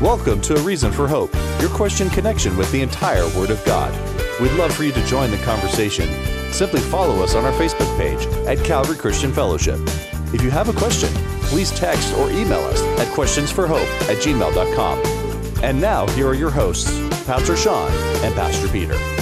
Welcome to A Reason for Hope, your question connection with the entire Word of God. We'd love for you to join the conversation. Simply follow us on our Facebook page at Calvary Christian Fellowship. If you have a question, please text or email us at questionsforhope at gmail.com. And now, here are your hosts, Pastor Sean and Pastor Peter.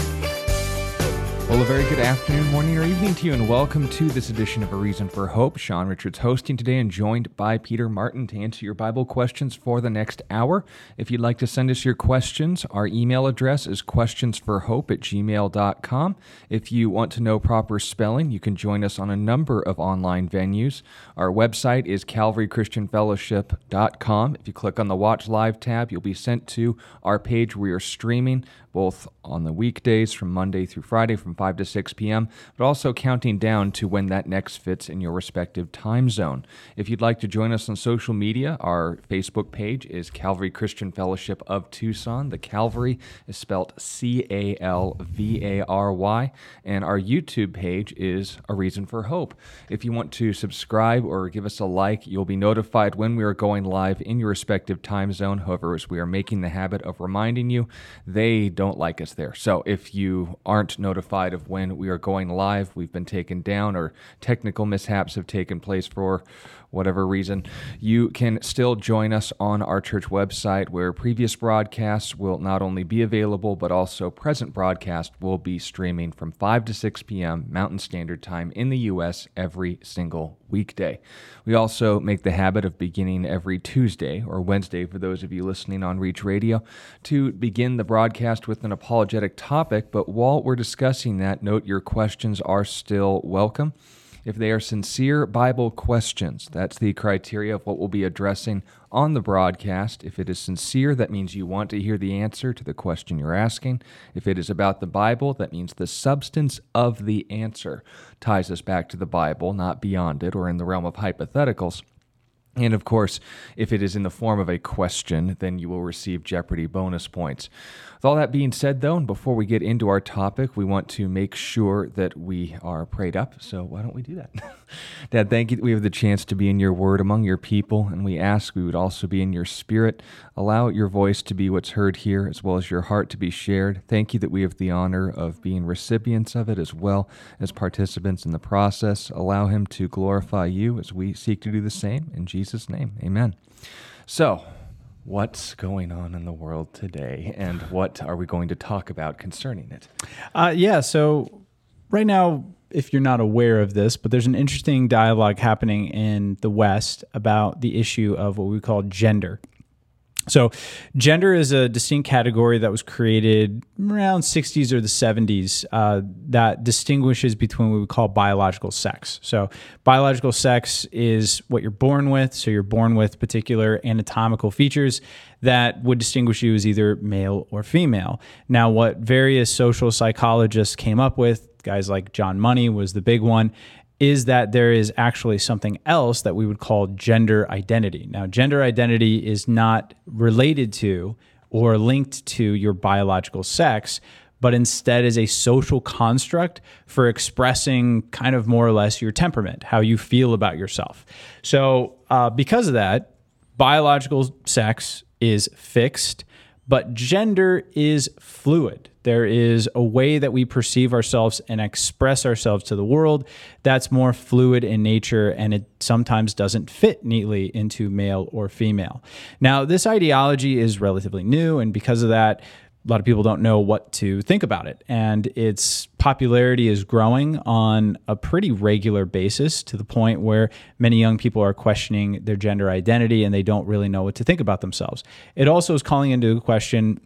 Well, a very good afternoon, morning, or evening to you, and welcome to this edition of A Reason for Hope. Sean Richards hosting today and joined by Peter Martin to answer your Bible questions for the next hour. If you'd like to send us your questions, our email address is questionsforhope at gmail.com. If you want to know proper spelling, you can join us on a number of online venues. Our website is calvarychristianfellowship.com. If you click on the Watch Live tab, you'll be sent to our page where we are streaming both on the weekdays from Monday through Friday from 5 to 6 p.m., but also counting down to when that next fits in your respective time zone. If you'd like to join us on social media, our Facebook page is Calvary Christian Fellowship of Tucson. The Calvary is spelled C A L V A R Y, and our YouTube page is A Reason for Hope. If you want to subscribe or give us a like, you'll be notified when we are going live in your respective time zone. However, as we are making the habit of reminding you, they don't don't like us there. So if you aren't notified of when we are going live, we've been taken down, or technical mishaps have taken place for whatever reason, you can still join us on our church website where previous broadcasts will not only be available, but also present broadcast will be streaming from 5 to 6 p.m. Mountain Standard Time in the U.S. every single weekday. We also make the habit of beginning every Tuesday or Wednesday for those of you listening on Reach Radio to begin the broadcast with an apologetic topic. But while we're discussing that, note your questions are still welcome. If they are sincere Bible questions, that's the criteria of what we'll be addressing on the broadcast. If it is sincere, that means you want to hear the answer to the question you're asking. If it is about the Bible, that means the substance of the answer ties us back to the Bible, not beyond it or in the realm of hypotheticals. And of course, if it is in the form of a question, then you will receive Jeopardy bonus points. All that being said, though, and before we get into our topic, we want to make sure that we are prayed up. So why don't we do that? Dad, thank you we have the chance to be in your word among your people, and we ask we would also be in your spirit. Allow your voice to be what's heard here, as well as your heart to be shared. Thank you that we have the honor of being recipients of it as well as participants in the process. Allow him to glorify you as we seek to do the same. In Jesus' name, amen. So, what's going on in the world today and what are we going to talk about concerning it? Uh, yeah, so right now, if you're not aware of this, but there's an interesting dialogue happening in the West about the issue of what we call gender. So, gender is a distinct category that was created around 60s or the 70s uh, that distinguishes between what we call biological sex. So, biological sex is what you're born with. So, you're born with particular anatomical features that would distinguish you as either male or female. Now, what various social psychologists came up with, guys like John Money was the big one, is that there is actually something else that we would call gender identity. Now, gender identity is not related to or linked to your biological sex, but instead is a social construct for expressing kind of more or less your temperament, how you feel about yourself. So, uh, because of that, biological sex is fixed, but gender is fluid. There is a way that we perceive ourselves and express ourselves to the world that's more fluid in nature and it sometimes doesn't fit neatly into male or female. Now, this ideology is relatively new, and because of that, a lot of people don't know what to think about it. And its popularity is growing on a pretty regular basis to the point where many young people are questioning their gender identity and they don't really know what to think about themselves. It also is calling into question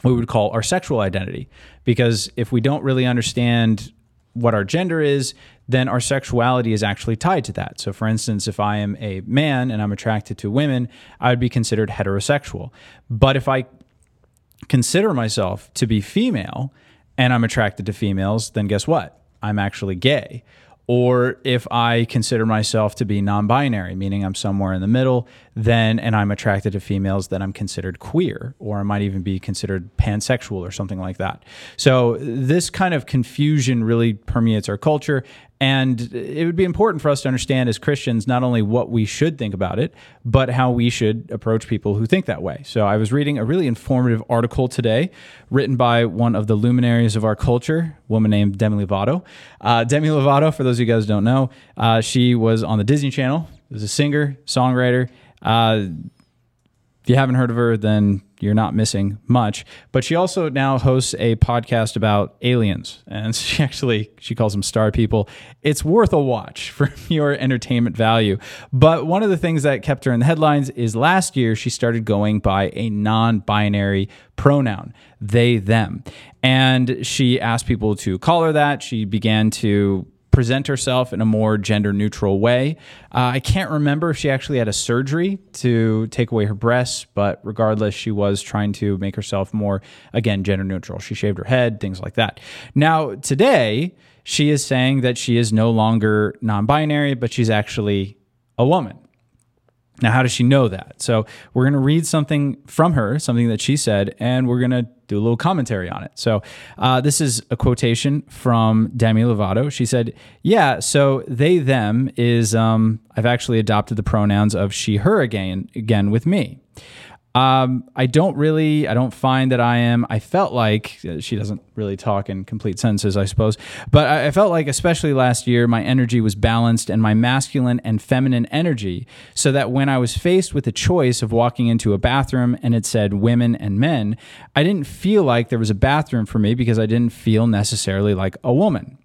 what we would call our sexual identity. Because if we don't really understand what our gender is, then our sexuality is actually tied to that. So, for instance, if I am a man and I'm attracted to women, I would be considered heterosexual. But if I consider myself to be female and I'm attracted to females, then guess what? I'm actually gay. Or if I consider myself to be non binary, meaning I'm somewhere in the middle, then and I'm attracted to females, then I'm considered queer, or I might even be considered pansexual or something like that. So this kind of confusion really permeates our culture. And it would be important for us to understand as Christians not only what we should think about it, but how we should approach people who think that way. So I was reading a really informative article today written by one of the luminaries of our culture, a woman named Demi Lovato. Uh, Demi Lovato, for those of you guys don't know, uh, she was on the Disney Channel was a singer, songwriter. Uh, if you haven't heard of her, then you're not missing much. But she also now hosts a podcast about aliens, and she actually she calls them star people. It's worth a watch for your entertainment value. But one of the things that kept her in the headlines is last year she started going by a non-binary pronoun, they them, and she asked people to call her that. She began to present herself in a more gender neutral way. Uh, I can't remember if she actually had a surgery to take away her breasts, but regardless, she was trying to make herself more, again, gender neutral. She shaved her head, things like that. Now, today, she is saying that she is no longer non binary, but she's actually a woman. Now, how does she know that? So, we're going to read something from her, something that she said, and we're going to do a little commentary on it. So, uh, this is a quotation from Demi Lovato. She said, Yeah, so they, them is, um, I've actually adopted the pronouns of she, her again, again with me. Um, I don't really, I don't find that I am. I felt like uh, she doesn't really talk in complete sentences, I suppose, but I, I felt like, especially last year, my energy was balanced and my masculine and feminine energy, so that when I was faced with the choice of walking into a bathroom and it said women and men, I didn't feel like there was a bathroom for me because I didn't feel necessarily like a woman.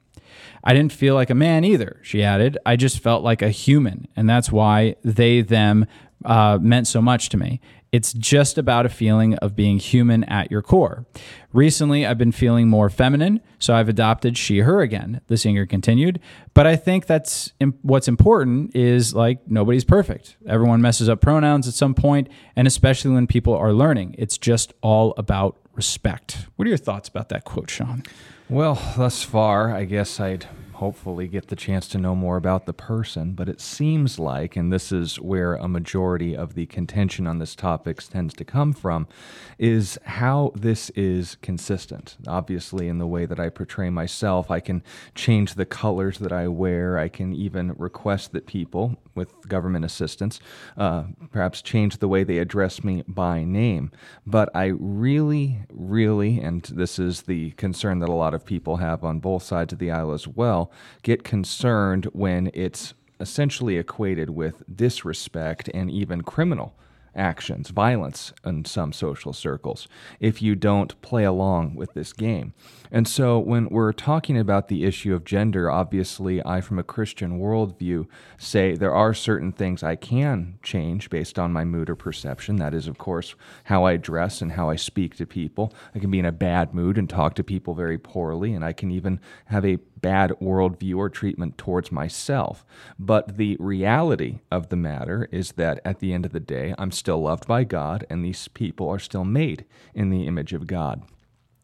I didn't feel like a man either, she added. I just felt like a human. And that's why they, them uh, meant so much to me. It's just about a feeling of being human at your core. Recently, I've been feeling more feminine, so I've adopted she, her again, the singer continued. But I think that's what's important is like nobody's perfect. Everyone messes up pronouns at some point, and especially when people are learning. It's just all about respect. What are your thoughts about that quote, Sean? Well, thus far, I guess I'd hopefully get the chance to know more about the person. But it seems like, and this is where a majority of the contention on this topic tends to come from, is how this is consistent. Obviously, in the way that I portray myself, I can change the colors that I wear. I can even request that people, with government assistance, uh, perhaps change the way they address me by name. But I really, really, and this is the concern that a lot of people have on both sides of the aisle as well, get concerned when it's essentially equated with disrespect and even criminal actions, violence in some social circles, if you don't play along with this game. And so, when we're talking about the issue of gender, obviously, I, from a Christian worldview, say there are certain things I can change based on my mood or perception. That is, of course, how I dress and how I speak to people. I can be in a bad mood and talk to people very poorly, and I can even have a bad worldview or treatment towards myself. But the reality of the matter is that at the end of the day, I'm still loved by God, and these people are still made in the image of God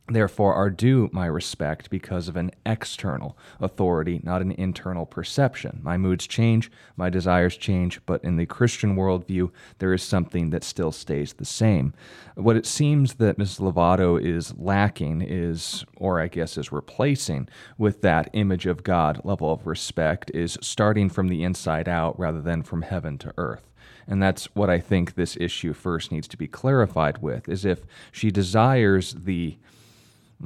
therefore are due my respect because of an external authority, not an internal perception. My moods change, my desires change, but in the Christian worldview, there is something that still stays the same. What it seems that Ms. Lovato is lacking is, or I guess is replacing with that image of God level of respect, is starting from the inside out rather than from heaven to earth. And that's what I think this issue first needs to be clarified with, is if she desires the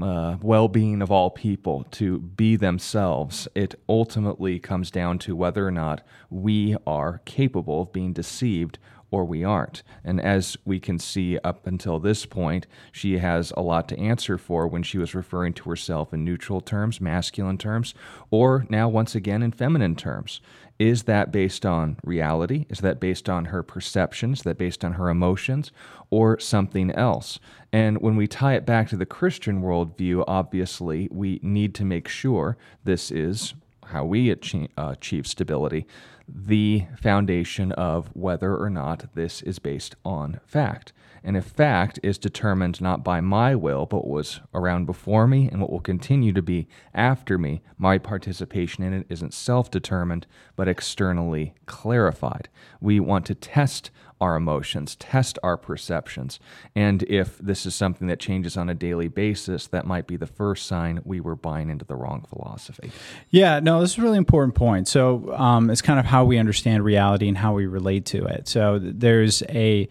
uh, well being of all people to be themselves, it ultimately comes down to whether or not we are capable of being deceived or we aren't. And as we can see up until this point, she has a lot to answer for when she was referring to herself in neutral terms, masculine terms, or now once again in feminine terms. Is that based on reality? Is that based on her perceptions? Is that based on her emotions? Or something else? And when we tie it back to the Christian worldview, obviously, we need to make sure this is how we achieve, uh, achieve stability the foundation of whether or not this is based on fact. And if fact is determined not by my will, but was around before me and what will continue to be after me, my participation in it isn't self determined, but externally clarified. We want to test our emotions, test our perceptions. And if this is something that changes on a daily basis, that might be the first sign we were buying into the wrong philosophy. Yeah, no, this is a really important point. So um, it's kind of how we understand reality and how we relate to it. So there's a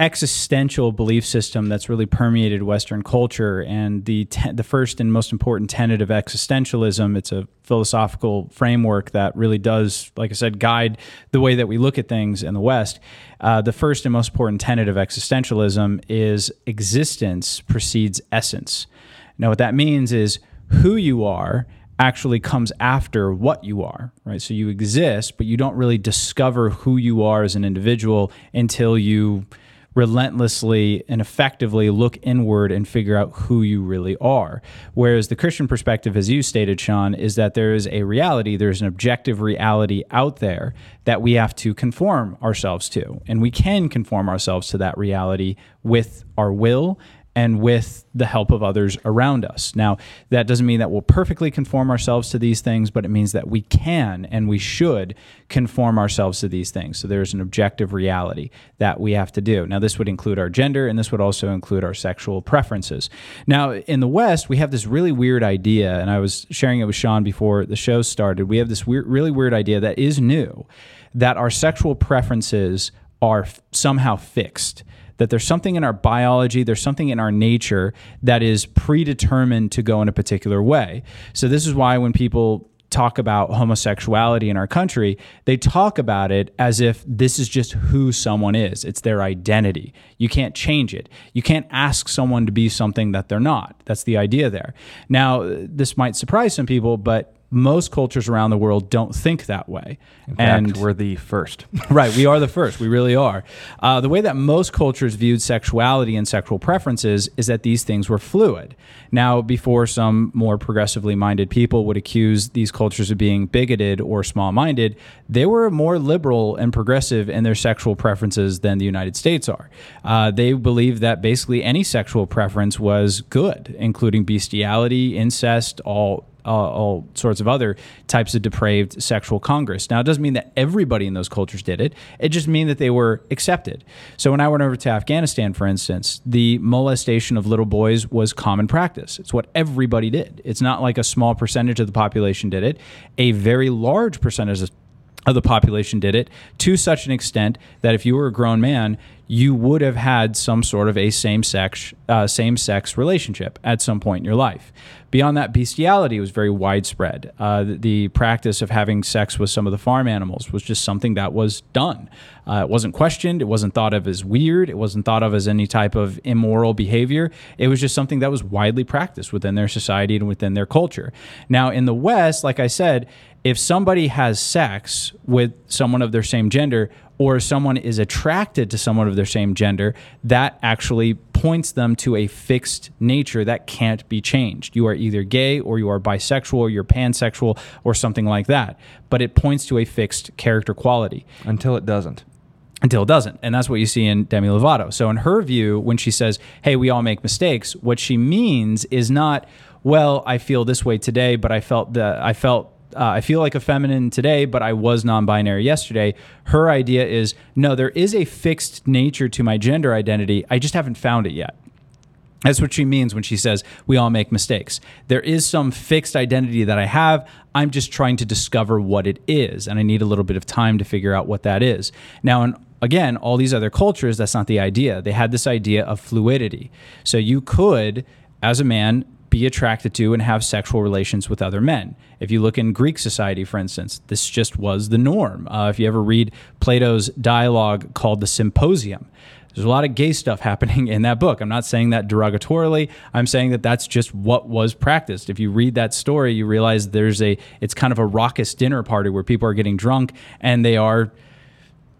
existential belief system that's really permeated Western culture. And the te- the first and most important tenet of existentialism, it's a philosophical framework that really does, like I said, guide the way that we look at things in the West. Uh, the first and most important tenet of existentialism is existence precedes essence. Now, what that means is who you are actually comes after what you are, right? So you exist, but you don't really discover who you are as an individual until you relentlessly and effectively look inward and figure out who you really are. Whereas the Christian perspective, as you stated, Sean, is that there is a reality, there's an objective reality out there that we have to conform ourselves to. And we can conform ourselves to that reality with our will and with the help of others around us. Now, that doesn't mean that we'll perfectly conform ourselves to these things, but it means that we can and we should conform ourselves to these things. So there's an objective reality that we have to do. Now, this would include our gender and this would also include our sexual preferences. Now, in the West, we have this really weird idea, and I was sharing it with Sean before the show started. We have this weird, really weird idea that is new that our sexual preferences are f- somehow fixed that there's something in our biology, there's something in our nature that is predetermined to go in a particular way. So, this is why when people talk about homosexuality in our country, they talk about it as if this is just who someone is. It's their identity. You can't change it. You can't ask someone to be something that they're not. That's the idea there. Now, this might surprise some people, but most cultures around the world don't think that way. In fact, and we're the first. right, we are the first. We really are. Uh, the way that most cultures viewed sexuality and sexual preferences is that these things were fluid. Now, before some more progressively minded people would accuse these cultures of being bigoted or small minded, they were more liberal and progressive in their sexual preferences than the United States are. Uh, they believed that basically any sexual preference was good, including bestiality, incest, all all sorts of other types of depraved sexual congress. Now, it doesn't mean that everybody in those cultures did it. It just means that they were accepted. So, when I went over to Afghanistan, for instance, the molestation of little boys was common practice. It's what everybody did. It's not like a small percentage of the population did it. A very large percentage of the population did it to such an extent that if you were a grown man, you would have had some sort of a same sex uh, same sex relationship at some point in your life. Beyond that, bestiality was very widespread. Uh, the, the, practice of having sex with some of the farm animals was just something that was done. Uh, it wasn't questioned. It wasn't thought of as weird. It wasn't thought of as any type of immoral behavior. It was just something that was widely practiced within their society and within their culture. Now, in the West, like I said, if somebody has sex with someone of their same gender, or someone is attracted to someone of their same gender, that actually points them to a fixed nature that can't be changed. You are either gay or you are bisexual or you're pansexual or something like that. But it points to a fixed character quality. Until it doesn't until it doesn't. And that's what you see in Demi Lovato. So, in her view, when she says, hey, we all make mistakes, what she means is not, well, I feel this way today, but I felt that I felt uh, I feel like a feminine today, but I was non binary yesterday. Her idea is no, there is a fixed nature to my gender identity. I just haven't found it yet. That's what she means when she says we all make mistakes. There is some fixed identity that I have. I'm just trying to discover what it is, and I need a little bit of time to figure out what that is. Now, in again, all these other cultures, that's not the idea. They had this idea of fluidity. So you could, as a man, be attracted to and have sexual relations with other men. If you look in Greek society, for instance, this just was the norm. Uh, if you ever read Plato's dialogue called the Symposium, there's a lot of gay stuff happening in that book. I'm not saying that derogatorily. I'm saying that that's just what was practiced. If you read that story, you realize there's a it's kind of a raucous dinner party where people are getting drunk and they are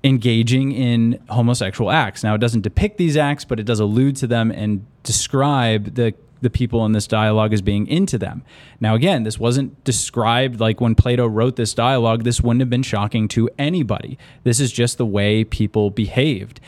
engaging in homosexual acts. Now, it doesn't depict these acts, but it does allude to them and describe the the people in this dialogue as being into them. Now, again, this wasn't described like when Plato wrote this dialogue, this wouldn't have been shocking to anybody. This is just the way people behaved.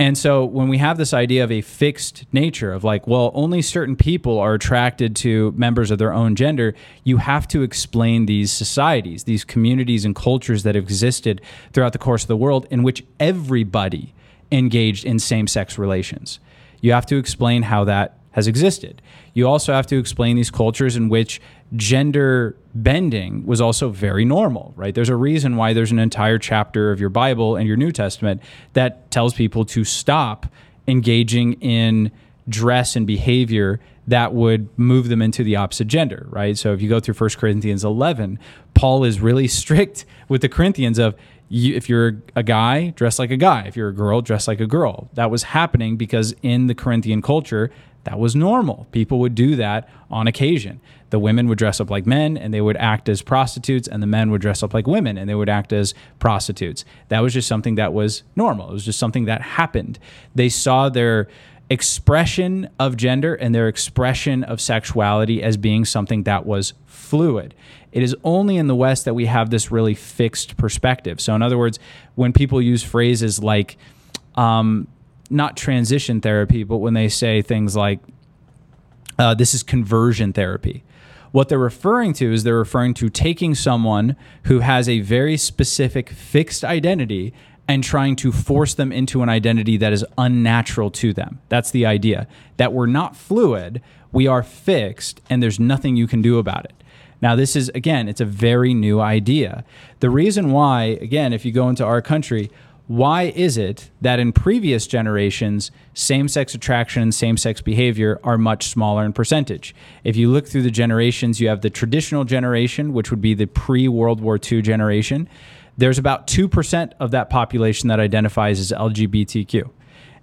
And so when we have this idea of a fixed nature of like, well, only certain people are attracted to members of their own gender, you have to explain these societies, these communities and cultures that have existed throughout the course of the world in which everybody engaged in same sex relations. You have to explain how that has existed. You also have to explain these cultures in which gender bending was also very normal, right? There's a reason why there's an entire chapter of your Bible and your New Testament that tells people to stop engaging in dress and behavior that would move them into the opposite gender, right? So if you go through 1 Corinthians 11, Paul is really strict with the Corinthians of you, if you're a guy, dress like a guy. If you're a girl, dress like a girl. That was happening because in the Corinthian culture, that was normal. People would do that on occasion. The women would dress up like men and they would act as prostitutes, and the men would dress up like women and they would act as prostitutes. That was just something that was normal. It was just something that happened. They saw their expression of gender and their expression of sexuality as being something that was fluid. It is only in the West that we have this really fixed perspective. So, in other words, when people use phrases like, um, not transition therapy, but when they say things like, uh, this is conversion therapy. What they're referring to is they're referring to taking someone who has a very specific fixed identity and trying to force them into an identity that is unnatural to them. That's the idea. That we're not fluid, we are fixed, and there's nothing you can do about it. Now, this is, again, it's a very new idea. The reason why, again, if you go into our country, why is it that in previous generations, same sex attraction and same sex behavior are much smaller in percentage? If you look through the generations, you have the traditional generation, which would be the pre World War II generation. There's about 2% of that population that identifies as LGBTQ.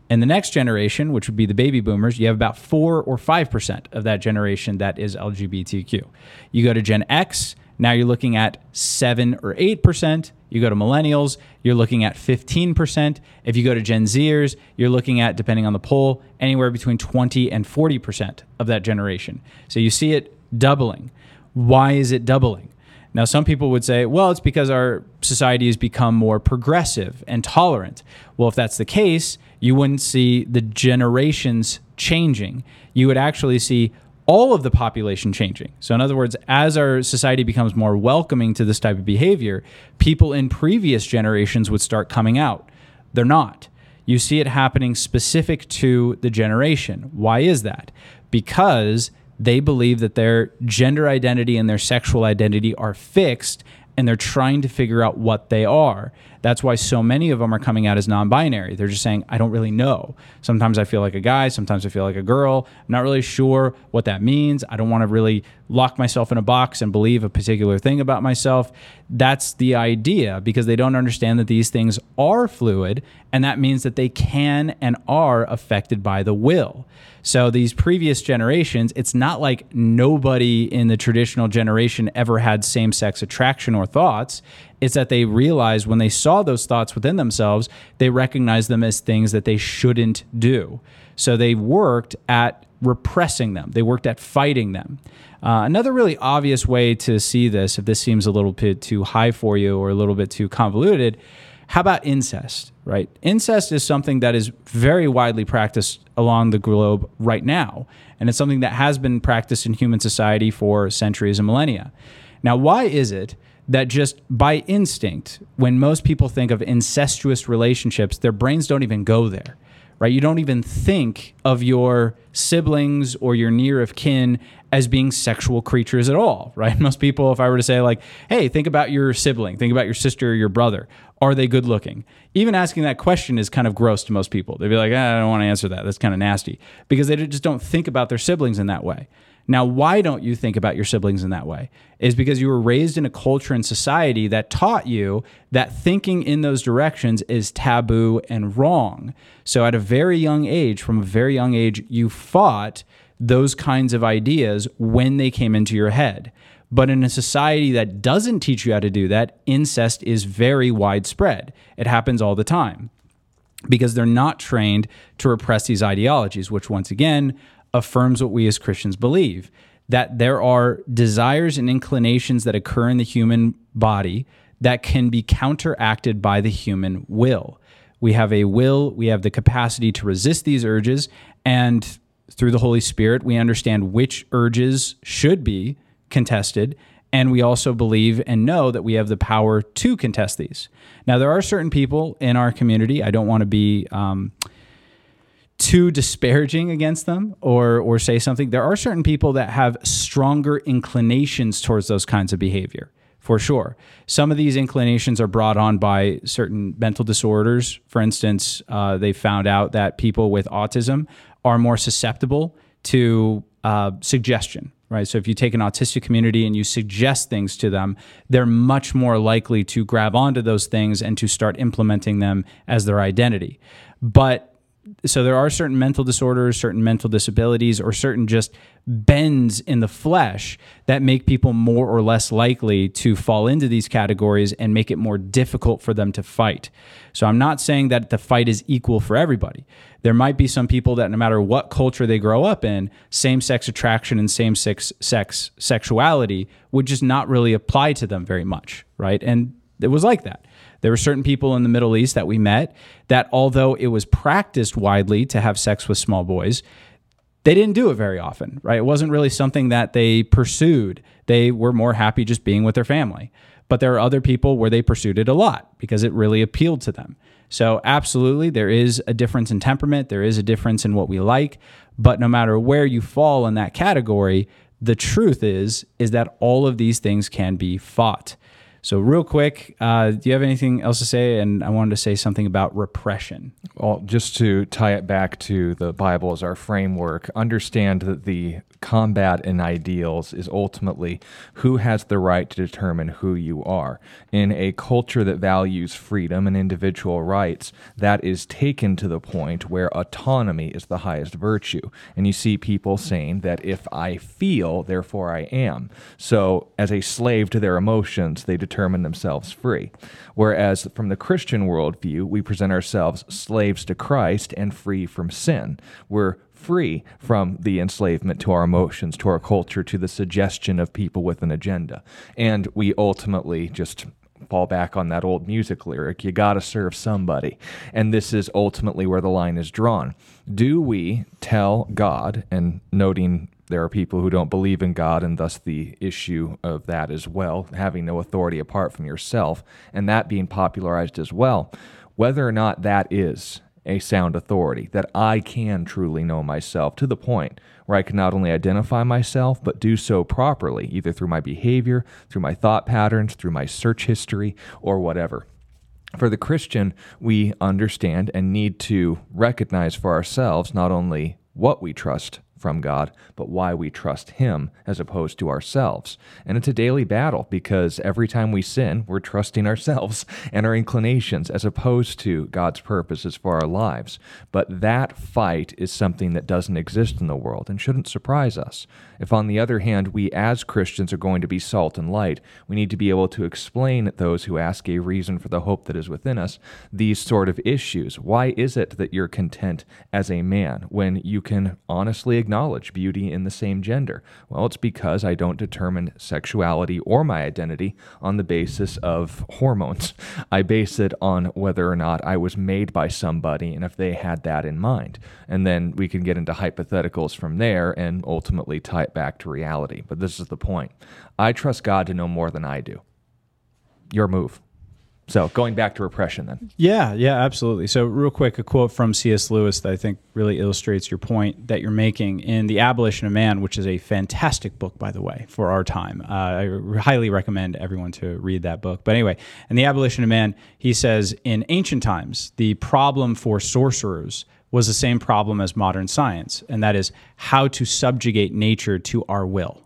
In the next generation, which would be the baby boomers, you have about 4 or 5% of that generation that is LGBTQ. You go to Gen X, now you're looking at 7 or 8%. You go to millennials, you're looking at 15%. If you go to Gen Zers, you're looking at, depending on the poll, anywhere between 20 and 40% of that generation. So you see it doubling. Why is it doubling? Now, some people would say, well, it's because our society has become more progressive and tolerant. Well, if that's the case, you wouldn't see the generations changing. You would actually see all of the population changing. So, in other words, as our society becomes more welcoming to this type of behavior, people in previous generations would start coming out. They're not. You see it happening specific to the generation. Why is that? Because they believe that their gender identity and their sexual identity are fixed and they're trying to figure out what they are. That's why so many of them are coming out as non binary. They're just saying, I don't really know. Sometimes I feel like a guy, sometimes I feel like a girl. I'm not really sure what that means. I don't want to really lock myself in a box and believe a particular thing about myself. That's the idea because they don't understand that these things are fluid, and that means that they can and are affected by the will. So these previous generations, it's not like nobody in the traditional generation ever had same sex attraction or thoughts. It's that they realized when they saw those thoughts within themselves, they recognized them as things that they shouldn't do. So they worked at repressing them, they worked at fighting them. Uh, another really obvious way to see this, if this seems a little bit too high for you or a little bit too convoluted, how about incest, right? Incest is something that is very widely practiced along the globe right now. And it's something that has been practiced in human society for centuries and millennia. Now, why is it that just by instinct, when most people think of incestuous relationships, their brains don't even go there? right? You don't even think of your siblings or your near of kin as being sexual creatures at all, right? Most people, if I were to say, like, hey, think about your sibling, think about your sister or your brother, are they good looking? Even asking that question is kind of gross to most people. They'd be like, ah, I don't want to answer that. That's kind of nasty because they just don't think about their siblings in that way. Now, why don't you think about your siblings in that way? Is because you were raised in a culture and society that taught you that thinking in those directions is taboo and wrong. So, at a very young age, from a very young age, you fought those kinds of ideas when they came into your head. But in a society that doesn't teach you how to do that, incest is very widespread. It happens all the time because they're not trained to repress these ideologies, which once again affirms what we as Christians believe that there are desires and inclinations that occur in the human body that can be counteracted by the human will. We have a will, we have the capacity to resist these urges, and through the Holy Spirit, we understand which urges should be contested. And we also believe and know that we have the power to contest these. Now, there are certain people in our community, I don't want to be. Um, too disparaging against them or or say something there are certain people that have stronger inclinations towards those kinds of behavior for sure some of these inclinations are brought on by certain mental disorders for instance uh, they found out that people with autism are more susceptible to uh, suggestion right? So if you take an autistic community and you suggest things to them they're much more likely to grab onto those things and to start implementing them as their identity. But so there are certain mental disorders, certain mental disabilities, or certain just bends in the flesh that make people more or less likely to fall into these categories and make it more difficult for them to fight. So I'm not saying that the fight is equal for everybody. There might be some people that no matter what culture they grow up in, same-sex attraction and same-sex sex sexuality would just not really apply to them very much, right? And it was like that. There were certain people in the Middle East that we met that, although it was practiced widely to have sex with small boys, they didn't do it very often, right? It wasn't really something that they pursued. They were more happy just being with their family. But there are other people where they pursued it a lot because it really appealed to them. So, absolutely, there is a difference in temperament, there is a difference in what we like. But no matter where you fall in that category, the truth is is that all of these things can be fought. So, real quick, uh, do you have anything else to say? And I wanted to say something about repression. Well, just to tie it back to the Bible as our framework, understand that the combat in ideals is ultimately who has the right to determine who you are. In a culture that values freedom and individual rights, that is taken to the point where autonomy is the highest virtue. And you see people saying that if I feel, therefore I am. So, as a slave to their emotions, they determine themselves free. Whereas from the Christian worldview, we present ourselves slaves to Christ and free from sin. We're free from the enslavement to our emotions, to our culture, to the suggestion of people with an agenda. And we ultimately just fall back on that old music lyric you got to serve somebody. And this is ultimately where the line is drawn. Do we tell God, and noting there are people who don't believe in God, and thus the issue of that as well, having no authority apart from yourself, and that being popularized as well, whether or not that is a sound authority, that I can truly know myself to the point where I can not only identify myself, but do so properly, either through my behavior, through my thought patterns, through my search history, or whatever. For the Christian, we understand and need to recognize for ourselves not only what we trust from God, but why we trust Him as opposed to ourselves. And it's a daily battle because every time we sin, we're trusting ourselves and our inclinations as opposed to God's purposes for our lives. But that fight is something that doesn't exist in the world and shouldn't surprise us. If, on the other hand, we as Christians are going to be salt and light, we need to be able to explain those who ask a reason for the hope that is within us these sort of issues. Why is it that you're content as a man when you can honestly acknowledge? Acknowledge beauty in the same gender? Well, it's because I don't determine sexuality or my identity on the basis of hormones. I base it on whether or not I was made by somebody and if they had that in mind. And then we can get into hypotheticals from there and ultimately tie it back to reality. But this is the point. I trust God to know more than I do. Your move. So going back to repression then. Yeah, yeah, absolutely. So real quick, a quote from C.S. Lewis that I think really illustrates your point that you're making in The Abolition of Man, which is a fantastic book, by the way, for our time. Uh, I highly recommend everyone to read that book. But anyway, in The Abolition of Man, he says, in ancient times, the problem for sorcerers was the same problem as modern science, and that is how to subjugate nature to our will.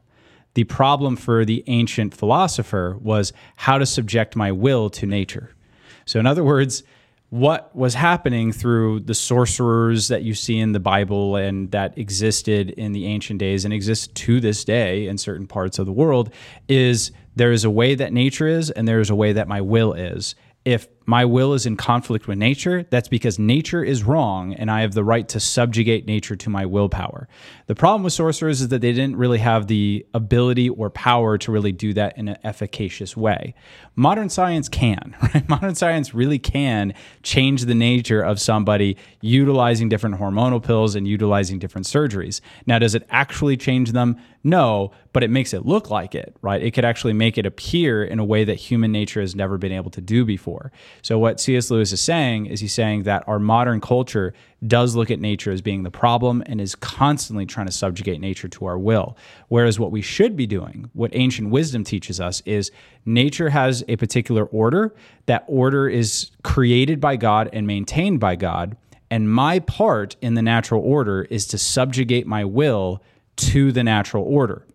The problem for the ancient philosopher was how to subject my will to nature. So, in other words, what was happening through the sorcerers that you see in the Bible and that existed in the ancient days and exist to this day in certain parts of the world is there is a way that nature is and there is a way that my will is. If my will is in conflict with nature, that's because nature is wrong and I have the right to subjugate nature to my willpower. The problem with sorcerers is that they didn't really have the ability or power to really do that in an efficacious way. Modern science can, right? Modern science really can change the nature of somebody utilizing different hormonal pills and utilizing different surgeries. Now, does it actually change them? No, but it makes it look like it, right? It could actually make it appear in a way that human nature has never been able to do before. So, what C.S. Lewis is saying is he's saying that our modern culture does look at nature as being the problem and is constantly trying to subjugate nature to our will. Whereas what we should be doing, what ancient wisdom teaches us, is nature has a particular order. That order is created by God and maintained by God. And my part in the natural order is to subjugate my will to the natural order.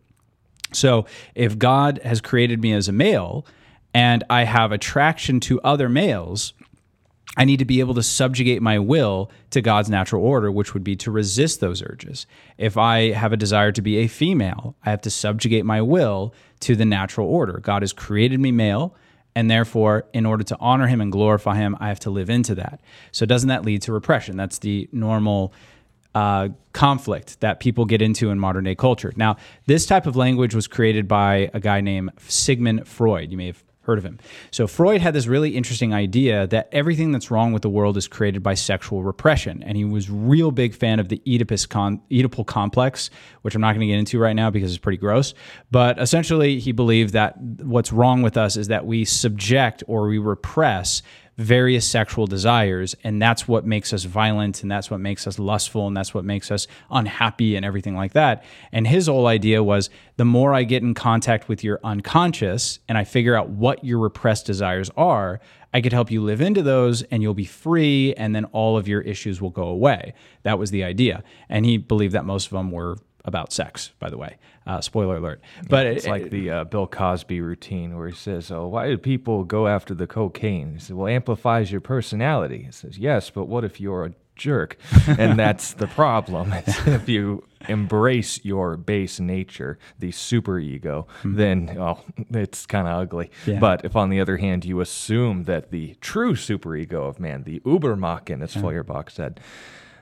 So if God has created me as a male and I have attraction to other males, I need to be able to subjugate my will to God's natural order, which would be to resist those urges. If I have a desire to be a female, I have to subjugate my will to the natural order. God has created me male, and therefore, in order to honor him and glorify him, I have to live into that. So, doesn't that lead to repression? That's the normal uh, conflict that people get into in modern day culture. Now, this type of language was created by a guy named Sigmund Freud. You may have heard of him. So Freud had this really interesting idea that everything that's wrong with the world is created by sexual repression, and he was real big fan of the Oedipus con- Oedipal complex, which I'm not going to get into right now because it's pretty gross. But essentially, he believed that what's wrong with us is that we subject or we repress various sexual desires. And that's what makes us violent and that's what makes us lustful and that's what makes us unhappy and everything like that. And his whole idea was the more I get in contact with your unconscious and I figure out what your repressed desires are, I could help you live into those and you'll be free and then all of your issues will go away. That was the idea. And he believed that most of them were about sex, by the way. Uh, spoiler alert. But it's it, like the uh, Bill Cosby routine where he says, "Oh, why do people go after the cocaine?" He says, "Well, amplifies your personality." He says, "Yes, but what if you're a jerk?" and that's the problem. if you embrace your base nature, the super ego, mm-hmm. then well, it's kind of ugly. Yeah. But if on the other hand you assume that the true super ego of man, the Übermensch, as yeah. Feuerbach said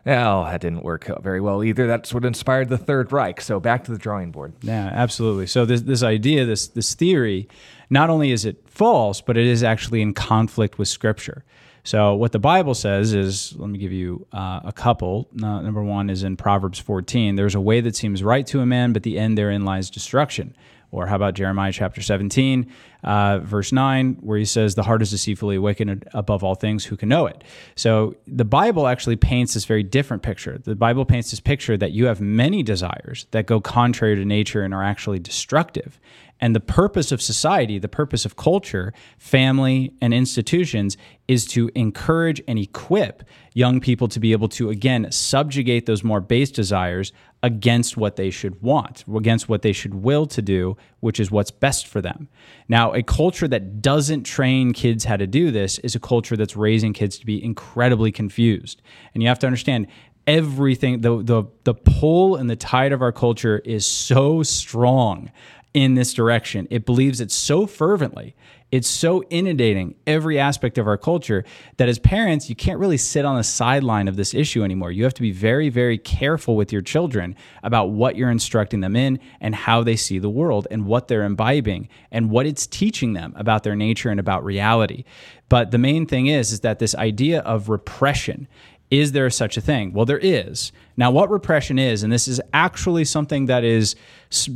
well, that didn't work very well either. That's what inspired the Third Reich. So back to the drawing board. Yeah, absolutely. So this this idea, this this theory, not only is it false, but it is actually in conflict with Scripture. So what the Bible says is, let me give you uh, a couple. Uh, number one is in Proverbs 14. There's a way that seems right to a man, but the end therein lies destruction. Or how about Jeremiah chapter 17, uh, verse 9, where he says, The heart is deceitfully wicked above all things, who can know it? So the Bible actually paints this very different picture. The Bible paints this picture that you have many desires that go contrary to nature and are actually destructive. And the purpose of society, the purpose of culture, family, and institutions is to encourage and equip young people to be able to, again, subjugate those more base desires against what they should want, against what they should will to do, which is what's best for them. Now, a culture that doesn't train kids how to do this is a culture that's raising kids to be incredibly confused. And you have to understand everything the the the pull and the tide of our culture is so strong in this direction. It believes it so fervently. It's so inundating every aspect of our culture that as parents, you can't really sit on the sideline of this issue anymore. You have to be very, very careful with your children about what you're instructing them in and how they see the world and what they're imbibing and what it's teaching them about their nature and about reality. But the main thing is, is that this idea of repression is there such a thing? Well, there is. Now, what repression is, and this is actually something that is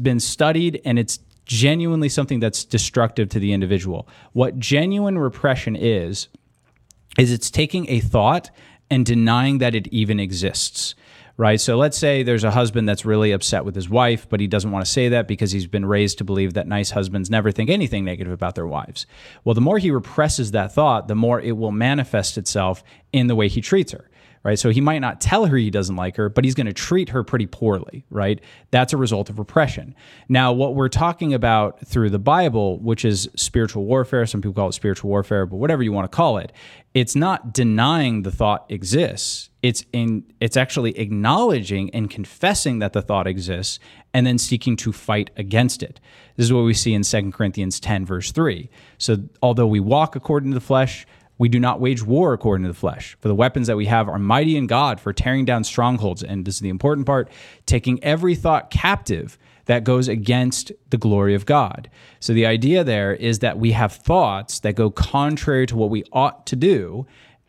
been studied and it's genuinely something that's destructive to the individual. What genuine repression is, is it's taking a thought and denying that it even exists right? So let's say there's a husband that's really upset with his wife, but he doesn't want to say that because he's been raised to believe that nice husbands never think anything negative about their wives. Well, the more he represses that thought, the more it will manifest itself in the way he treats her right? So he might not tell her he doesn't like her, but he's going to treat her pretty poorly, right? That's a result of repression. Now, what we're talking about through the Bible, which is spiritual warfare, some people call it spiritual warfare, but whatever you want to call it, it's not denying the thought exists. It's in it's actually acknowledging and confessing that the thought exists and then seeking to fight against it. This is what we see in 2 Corinthians 10 verse 3. So although we walk according to the flesh, We do not wage war according to the flesh. For the weapons that we have are mighty in God for tearing down strongholds. And this is the important part taking every thought captive that goes against the glory of God. So the idea there is that we have thoughts that go contrary to what we ought to do,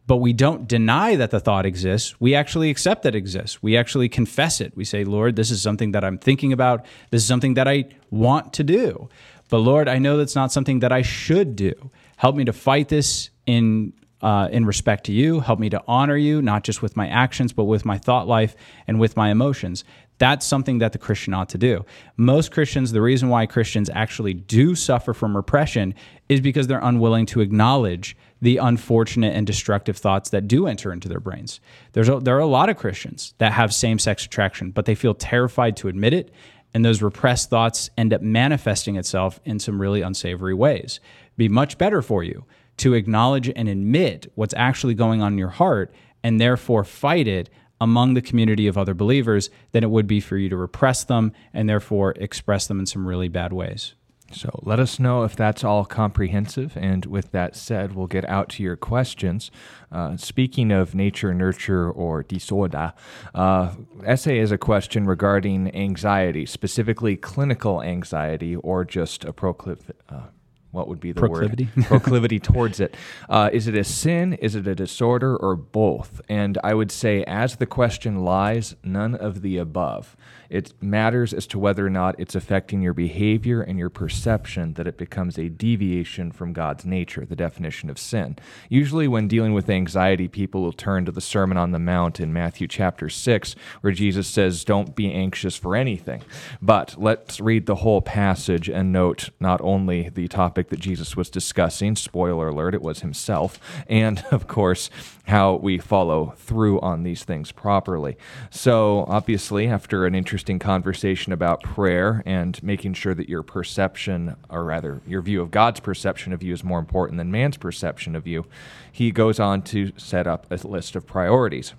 but we don't deny that the thought exists. We actually accept that it exists. We actually confess it. We say, Lord, this is something that I'm thinking about. This is something that I want to do. But Lord, I know that's not something that I should do. Help me to fight this in uh, in respect to you. Help me to honor you, not just with my actions, but with my thought life and with my emotions. That's something that the Christian ought to do. Most Christians, the reason why Christians actually do suffer from repression is because they're unwilling to acknowledge the unfortunate and destructive thoughts that do enter into their brains. There's a, there are a lot of Christians that have same sex attraction, but they feel terrified to admit it. And those repressed thoughts end up manifesting itself in some really unsavory ways. Be much better for you to acknowledge and admit what's actually going on in your heart and therefore fight it among the community of other believers than it would be for you to repress them and therefore express them in some really bad ways. So let us know if that's all comprehensive. And with that said, we'll get out to your questions. Uh, speaking of nature, nurture, or disorder, uh, essay is a question regarding anxiety, specifically clinical anxiety or just a proclivity. Uh, what would be the proclivity. word proclivity towards it? Uh, is it a sin is it a disorder or both and i would say as the question lies none of the above it matters as to whether or not it's affecting your behavior and your perception that it becomes a deviation from God's nature, the definition of sin. Usually, when dealing with anxiety, people will turn to the Sermon on the Mount in Matthew chapter 6, where Jesus says, Don't be anxious for anything. But let's read the whole passage and note not only the topic that Jesus was discussing, spoiler alert, it was himself, and of course, how we follow through on these things properly. So, obviously, after an interesting conversation about prayer and making sure that your perception, or rather, your view of God's perception of you is more important than man's perception of you, he goes on to set up a list of priorities.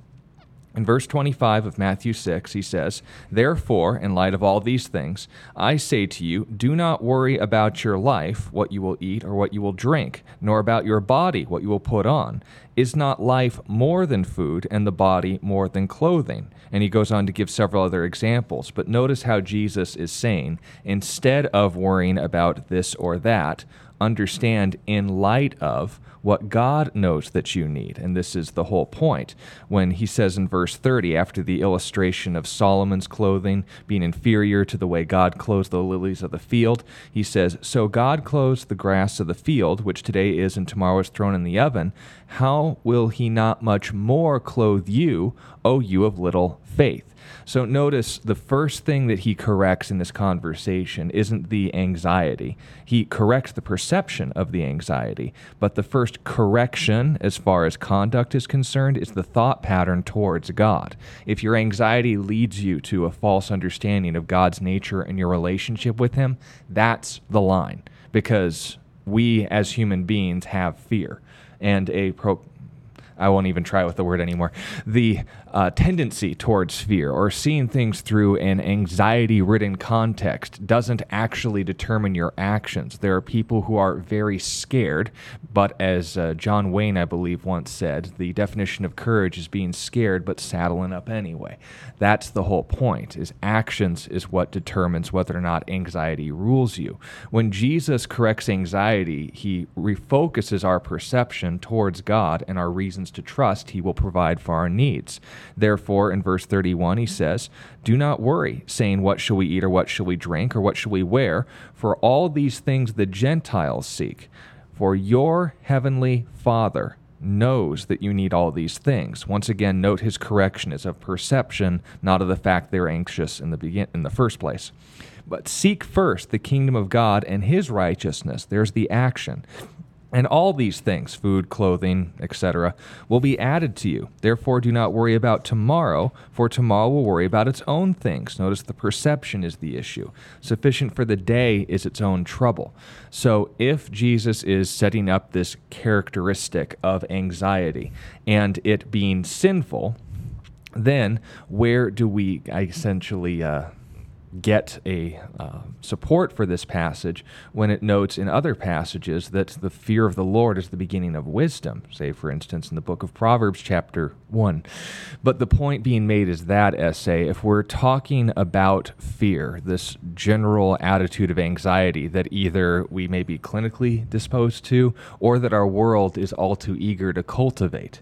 In verse 25 of Matthew 6, he says, Therefore, in light of all these things, I say to you, do not worry about your life, what you will eat or what you will drink, nor about your body, what you will put on. Is not life more than food, and the body more than clothing? And he goes on to give several other examples. But notice how Jesus is saying, instead of worrying about this or that, understand in light of what God knows that you need. And this is the whole point. When he says in verse 30, after the illustration of Solomon's clothing being inferior to the way God clothes the lilies of the field, he says, So God clothes the grass of the field, which today is and tomorrow is thrown in the oven. How will he not much more clothe you, O you of little faith? So notice the first thing that he corrects in this conversation isn't the anxiety. He corrects the perception of the anxiety, but the first correction as far as conduct is concerned is the thought pattern towards God. If your anxiety leads you to a false understanding of God's nature and your relationship with him, that's the line because we as human beings have fear and a pro- I won't even try with the word anymore. The uh, tendency towards fear or seeing things through an anxiety ridden context doesn't actually determine your actions. There are people who are very scared, but as uh, John Wayne, I believe, once said, the definition of courage is being scared but saddling up anyway. That's the whole point, is actions is what determines whether or not anxiety rules you. When Jesus corrects anxiety, he refocuses our perception towards God and our reasons to trust he will provide for our needs. Therefore, in verse 31, he says, Do not worry, saying, What shall we eat, or what shall we drink, or what shall we wear? For all these things the Gentiles seek. For your heavenly Father knows that you need all these things. Once again, note his correction is of perception, not of the fact they're anxious in the begin in the first place. But seek first the kingdom of God and his righteousness. There's the action. And all these things, food, clothing, etc., will be added to you. Therefore, do not worry about tomorrow, for tomorrow will worry about its own things. Notice the perception is the issue. Sufficient for the day is its own trouble. So, if Jesus is setting up this characteristic of anxiety and it being sinful, then where do we essentially uh, get a uh, support for this passage when it notes in other passages that the fear of the Lord is the beginning of wisdom, say, for instance, in the book of Proverbs, chapter 1. But the point being made is that essay, if we're talking about fear, this general attitude of anxiety that either we may be clinically disposed to or that our world is all too eager to cultivate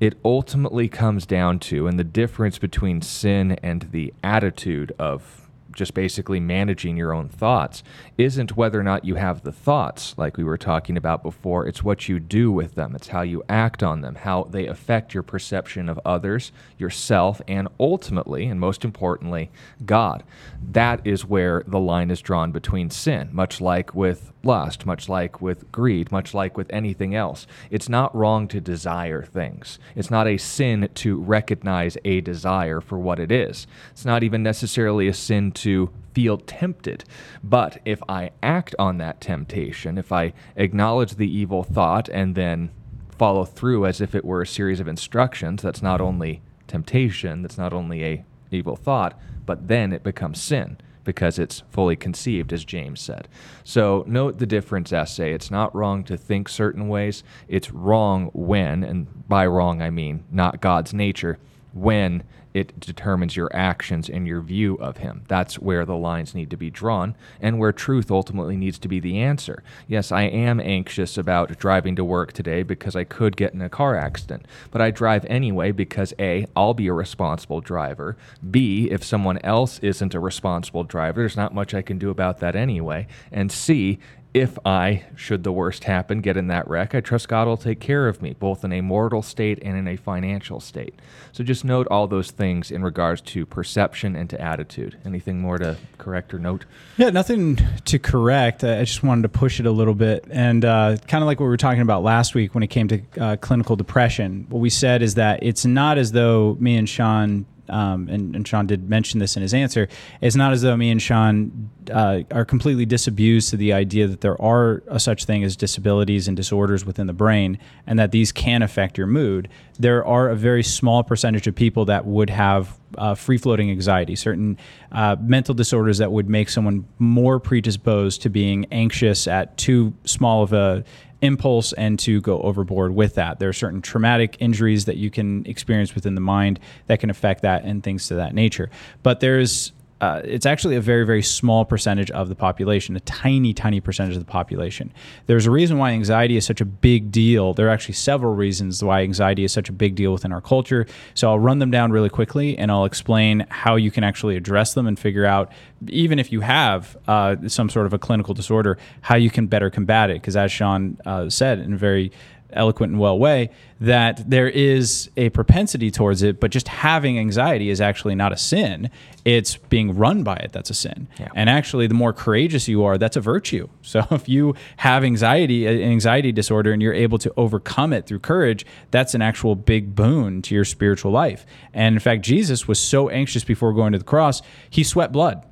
it ultimately comes down to, and the difference between sin and the attitude of just basically managing your own thoughts isn't whether or not you have the thoughts, like we were talking about before. It's what you do with them, it's how you act on them, how they affect your perception of others, yourself, and ultimately, and most importantly, God. That is where the line is drawn between sin, much like with lust, much like with greed, much like with anything else. It's not wrong to desire things. It's not a sin to recognize a desire for what it is. It's not even necessarily a sin to feel tempted. But if I act on that temptation, if I acknowledge the evil thought and then follow through as if it were a series of instructions, that's not only temptation, that's not only a evil thought, but then it becomes sin because it's fully conceived, as James said. So note the difference, essay. It's not wrong to think certain ways. It's wrong when, and by wrong I mean not God's nature, when it determines your actions and your view of him. That's where the lines need to be drawn and where truth ultimately needs to be the answer. Yes, I am anxious about driving to work today because I could get in a car accident, but I drive anyway because A, I'll be a responsible driver. B, if someone else isn't a responsible driver, there's not much I can do about that anyway. And C, if I, should the worst happen, get in that wreck, I trust God will take care of me, both in a mortal state and in a financial state. So just note all those things in regards to perception and to attitude. Anything more to correct or note? Yeah, nothing to correct. I just wanted to push it a little bit. And uh, kind of like what we were talking about last week when it came to uh, clinical depression, what we said is that it's not as though me and Sean um, and, and, Sean did mention this in his answer, it's not as though me and Sean uh, are completely disabused to the idea that there are a such thing as disabilities and disorders within the brain and that these can affect your mood. There are a very small percentage of people that would have uh, free floating anxiety, certain uh, mental disorders that would make someone more predisposed to being anxious at too small of a impulse and to go overboard with that. There are certain traumatic injuries that you can experience within the mind that can affect that and things to that nature. But there's uh, it's actually a very, very small percentage of the population, a tiny, tiny percentage of the population. There's a reason why anxiety is such a big deal. There are actually several reasons why anxiety is such a big deal within our culture. So I'll run them down really quickly and I'll explain how you can actually address them and figure out, even if you have uh, some sort of a clinical disorder, how you can better combat it. Because as Sean uh, said in a very eloquent and well way that there is a propensity towards it, but just having anxiety is actually not a sin. It's being run by it that's a sin. Yeah. And actually, the more courageous you are, that's a virtue. So if you have anxiety, an anxiety disorder, and you're able to overcome it through courage, that's an actual big boon to your spiritual life. And in fact, Jesus was so anxious before going to the cross, he sweat blood.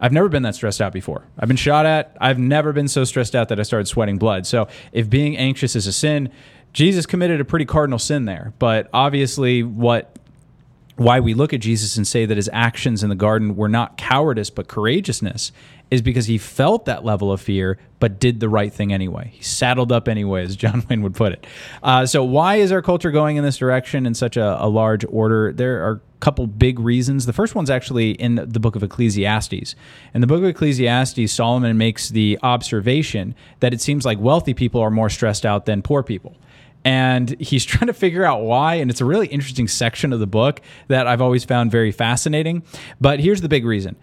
I've never been that stressed out before. I've been shot at. I've never been so stressed out that I started sweating blood. So if being anxious is a sin, Jesus committed a pretty cardinal sin there. But obviously, what why we look at Jesus and say that his actions in the garden were not cowardice but courageousness is because he felt that level of fear but did the right thing anyway. He saddled up anyway, as John Wayne would put it. Uh, so, why is our culture going in this direction in such a, a large order? There are a couple big reasons. The first one's actually in the book of Ecclesiastes. In the book of Ecclesiastes, Solomon makes the observation that it seems like wealthy people are more stressed out than poor people and he's trying to figure out why and it's a really interesting section of the book that I've always found very fascinating but here's the big reason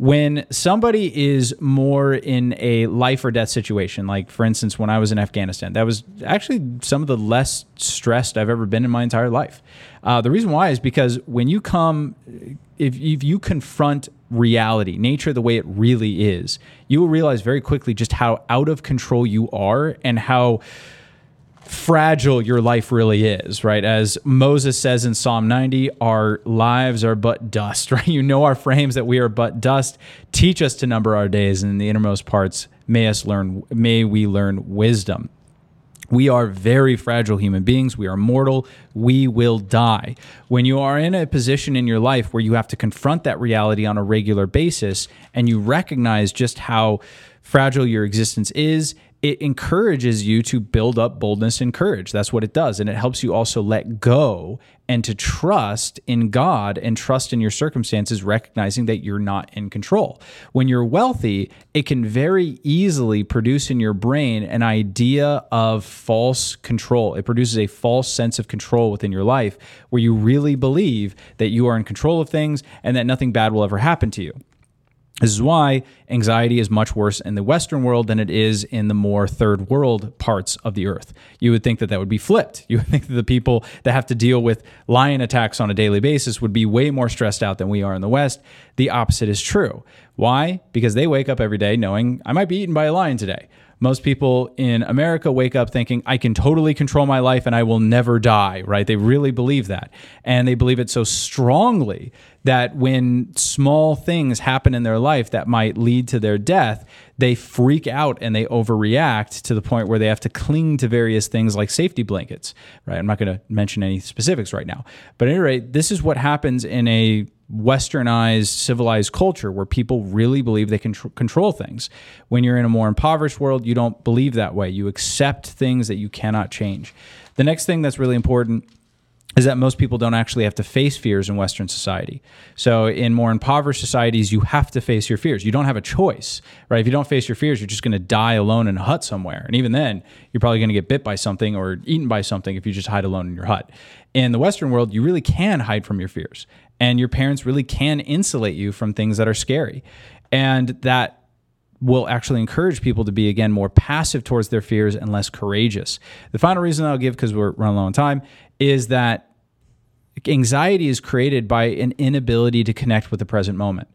when somebody is more in a life or death situation like for instance when I was in Afghanistan that was actually some of the less stressed I've ever been in my entire life. Uh, the reason why is because when you come if, if you confront reality, nature the way it really is, you will realize very quickly just how out of control you are and how fragile your life really is, right? As Moses says in Psalm 90, our lives are but dust, right? You know our frames that we are but dust. Teach us to number our days, and in the innermost parts, may us learn, may we learn wisdom. We are very fragile human beings. We are mortal. We will die. When you are in a position in your life where you have to confront that reality on a regular basis and you recognize just how fragile your existence is, it encourages you to build up boldness and courage. That's what it does. And it helps you also let go and to trust in God and trust in your circumstances, recognizing that you're not in control. When you're wealthy, it can very easily produce in your brain an idea of false control. It produces a false sense of control within your life where you really believe that you are in control of things and that nothing bad will ever happen to you. This is why anxiety is much worse in the Western world than it is in the more third world parts of the earth. You would think that that would be flipped. You would think that the people that have to deal with lion attacks on a daily basis would be way more stressed out than we are in the West. The opposite is true. Why? Because they wake up every day knowing I might be eaten by a lion today. Most people in America wake up thinking, I can totally control my life and I will never die, right? They really believe that. And they believe it so strongly that when small things happen in their life that might lead to their death, they freak out and they overreact to the point where they have to cling to various things like safety blankets, right? I'm not going to mention any specifics right now. But at any rate, this is what happens in a westernized civilized culture where people really believe they can tr- control things when you're in a more impoverished world you don't believe that way you accept things that you cannot change the next thing that's really important is that most people don't actually have to face fears in Western society. So, in more impoverished societies, you have to face your fears. You don't have a choice, right? If you don't face your fears, you're just going to die alone in a hut somewhere. And even then, you're probably going to get bit by something or eaten by something if you just hide alone in your hut. In the Western world, you really can hide from your fears, and your parents really can insulate you from things that are scary. And that will actually encourage people to be again more passive towards their fears and less courageous. The final reason I'll give because we're running low on time is that anxiety is created by an inability to connect with the present moment.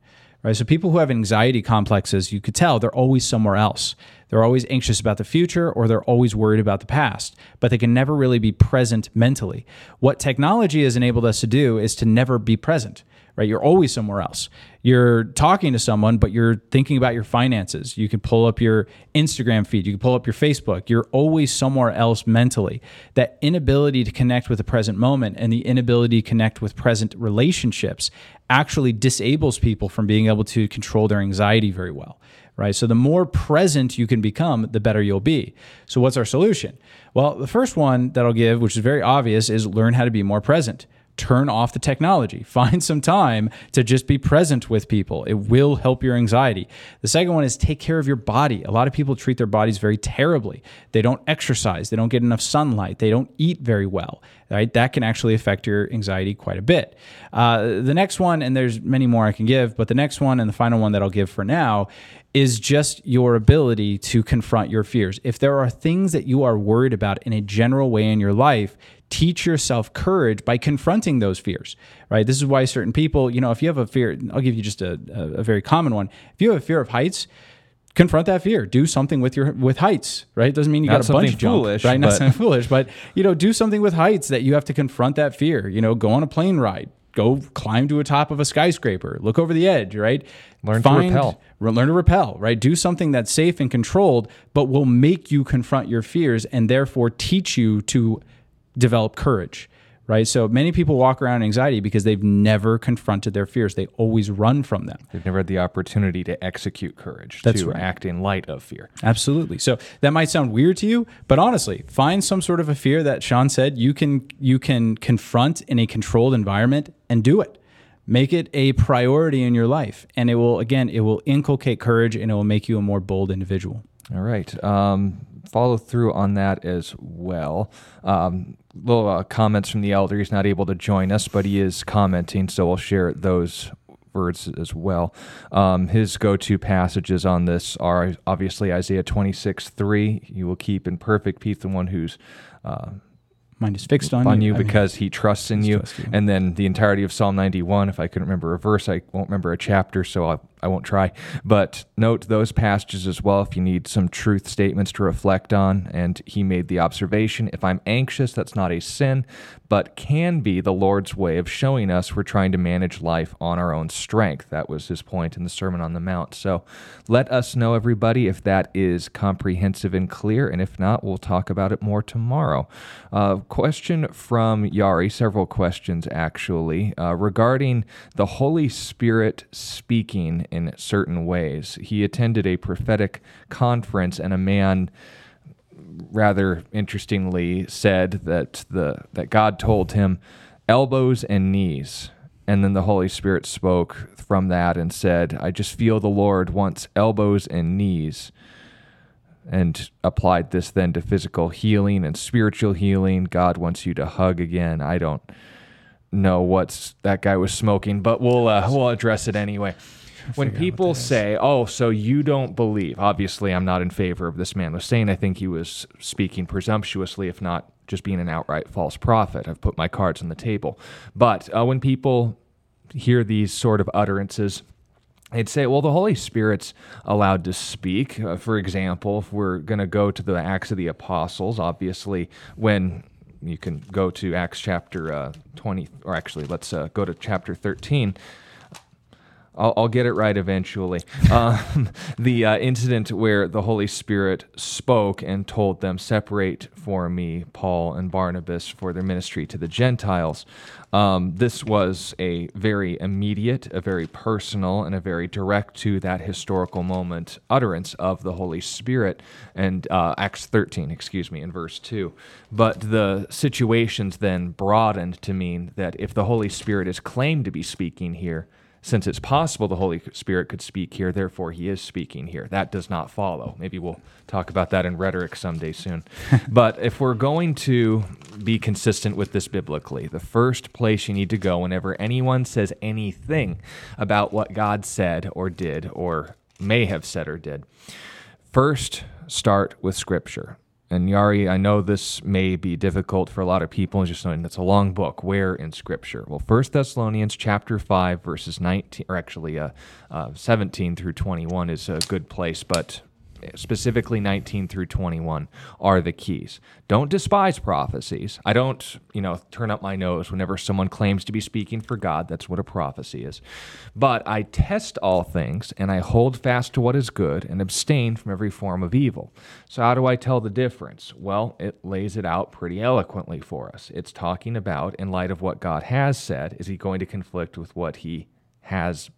Right? So people who have anxiety complexes, you could tell they're always somewhere else. They're always anxious about the future or they're always worried about the past, but they can never really be present mentally. What technology has enabled us to do is to never be present right? You're always somewhere else. You're talking to someone, but you're thinking about your finances. You can pull up your Instagram feed, you can pull up your Facebook. You're always somewhere else mentally. That inability to connect with the present moment and the inability to connect with present relationships actually disables people from being able to control their anxiety very well right? So the more present you can become, the better you'll be. So what's our solution? Well, the first one that I'll give, which is very obvious, is learn how to be more present turn off the technology. Find some time to just be present with people. It will help your anxiety. The second one is take care of your body. A lot of people treat their bodies very terribly. They don't exercise, they don't get enough sunlight, they don't eat very well. Right? That can actually affect your anxiety quite a bit. Uh, the next one, and there's many more I can give, but the next one and the final one that I'll give for now is just your ability to confront your fears. If there are things that you are worried about in a general way in your life, teach yourself courage by confronting those fears, right? This is why certain people, you know, if you have a fear, I'll give you just a, a, a very common one. If you have a fear of heights, confront that fear. Do something with your with heights, right? It doesn't mean you got to bungee foolish, jump, right? Not something foolish, but you know, do something with heights that you have to confront that fear. You know, go on a plane ride, go climb to a top of a skyscraper, look over the edge, right? Learn Find, to repel. Learn to repel, right? Do something that's safe and controlled, but will make you confront your fears and therefore teach you to develop courage right? So many people walk around anxiety because they've never confronted their fears. They always run from them. They've never had the opportunity to execute courage, That's to right. act in light of fear. Absolutely. So that might sound weird to you, but honestly, find some sort of a fear that Sean said you can you can confront in a controlled environment and do it. Make it a priority in your life, and it will again it will inculcate courage and it will make you a more bold individual. All right. Um, follow through on that as well. Um, little uh, comments from the elder. He's not able to join us, but he is commenting, so we'll share those words as well. Um, his go to passages on this are obviously Isaiah 26 3. You will keep in perfect peace the one who's. Uh, Mind is fixed on, on you, you because mean, he trusts in you. you. And then the entirety of Psalm 91. If I couldn't remember a verse, I won't remember a chapter, so I'll I won't try. But note those passages as well if you need some truth statements to reflect on. And he made the observation if I'm anxious, that's not a sin, but can be the Lord's way of showing us we're trying to manage life on our own strength. That was his point in the Sermon on the Mount. So let us know, everybody, if that is comprehensive and clear. And if not, we'll talk about it more tomorrow. Uh, question from Yari, several questions actually, uh, regarding the Holy Spirit speaking in certain ways. He attended a prophetic conference, and a man rather interestingly said that the that God told him elbows and knees. And then the holy spirit spoke from that and said i just feel the lord wants elbows and knees and applied this then to physical healing and spiritual healing. God wants you to hug again. I don't know what's that guy was smoking but we'll uh, we'll address it anyway when people say, "Oh, so you don't believe?" Obviously, I'm not in favor of this man was saying. I think he was speaking presumptuously, if not just being an outright false prophet. I've put my cards on the table. But uh, when people hear these sort of utterances, they'd say, well, the Holy Spirit's allowed to speak. Uh, for example, if we're going to go to the Acts of the Apostles, obviously, when you can go to Acts chapter uh, 20, or actually, let's uh, go to chapter 13. I'll, I'll get it right eventually. Um, the uh, incident where the Holy Spirit spoke and told them, Separate for me Paul and Barnabas for their ministry to the Gentiles. Um, this was a very immediate, a very personal, and a very direct to that historical moment utterance of the Holy Spirit, and uh, Acts 13, excuse me, in verse 2. But the situations then broadened to mean that if the Holy Spirit is claimed to be speaking here, since it's possible the Holy Spirit could speak here, therefore he is speaking here. That does not follow. Maybe we'll talk about that in rhetoric someday soon. but if we're going to be consistent with this biblically, the first place you need to go whenever anyone says anything about what God said or did or may have said or did, first start with Scripture. And Yari, I know this may be difficult for a lot of people, just knowing it's a long book. Where in Scripture? Well, First Thessalonians chapter five, verses nineteen, or actually uh, uh, seventeen through twenty-one, is a good place. But specifically 19 through 21 are the keys. Don't despise prophecies. I don't, you know, turn up my nose whenever someone claims to be speaking for God. That's what a prophecy is. But I test all things and I hold fast to what is good and abstain from every form of evil. So how do I tell the difference? Well, it lays it out pretty eloquently for us. It's talking about in light of what God has said, is he going to conflict with what he has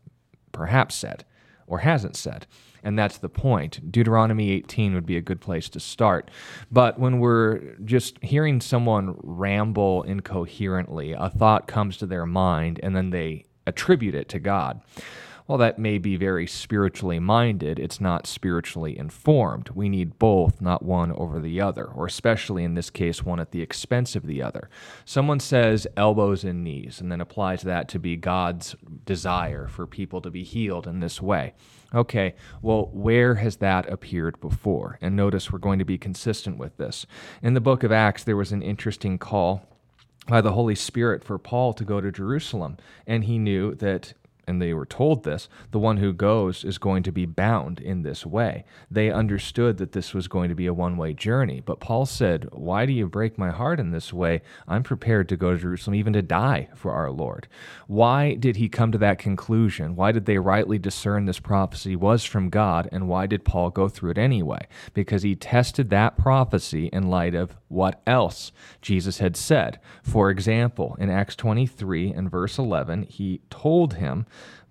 perhaps said or hasn't said? And that's the point. Deuteronomy 18 would be a good place to start. But when we're just hearing someone ramble incoherently, a thought comes to their mind and then they attribute it to God. While that may be very spiritually minded, it's not spiritually informed. We need both, not one over the other, or especially in this case, one at the expense of the other. Someone says elbows and knees and then applies that to be God's desire for people to be healed in this way. Okay, well, where has that appeared before? And notice we're going to be consistent with this. In the book of Acts, there was an interesting call by the Holy Spirit for Paul to go to Jerusalem. And he knew that and they were told this, the one who goes is going to be bound in this way. They understood that this was going to be a one way journey. But Paul said, Why do you break my heart in this way? I'm prepared to go to Jerusalem, even to die for our Lord. Why did he come to that conclusion? Why did they rightly discern this prophecy was from God? And why did Paul go through it anyway? Because he tested that prophecy in light of what else Jesus had said. For example, in Acts 23 and verse 11, he told him,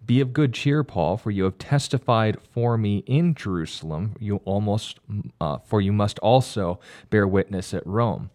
be of good cheer, Paul, for you have testified for me in Jerusalem. You almost, uh, for you must also bear witness at Rome.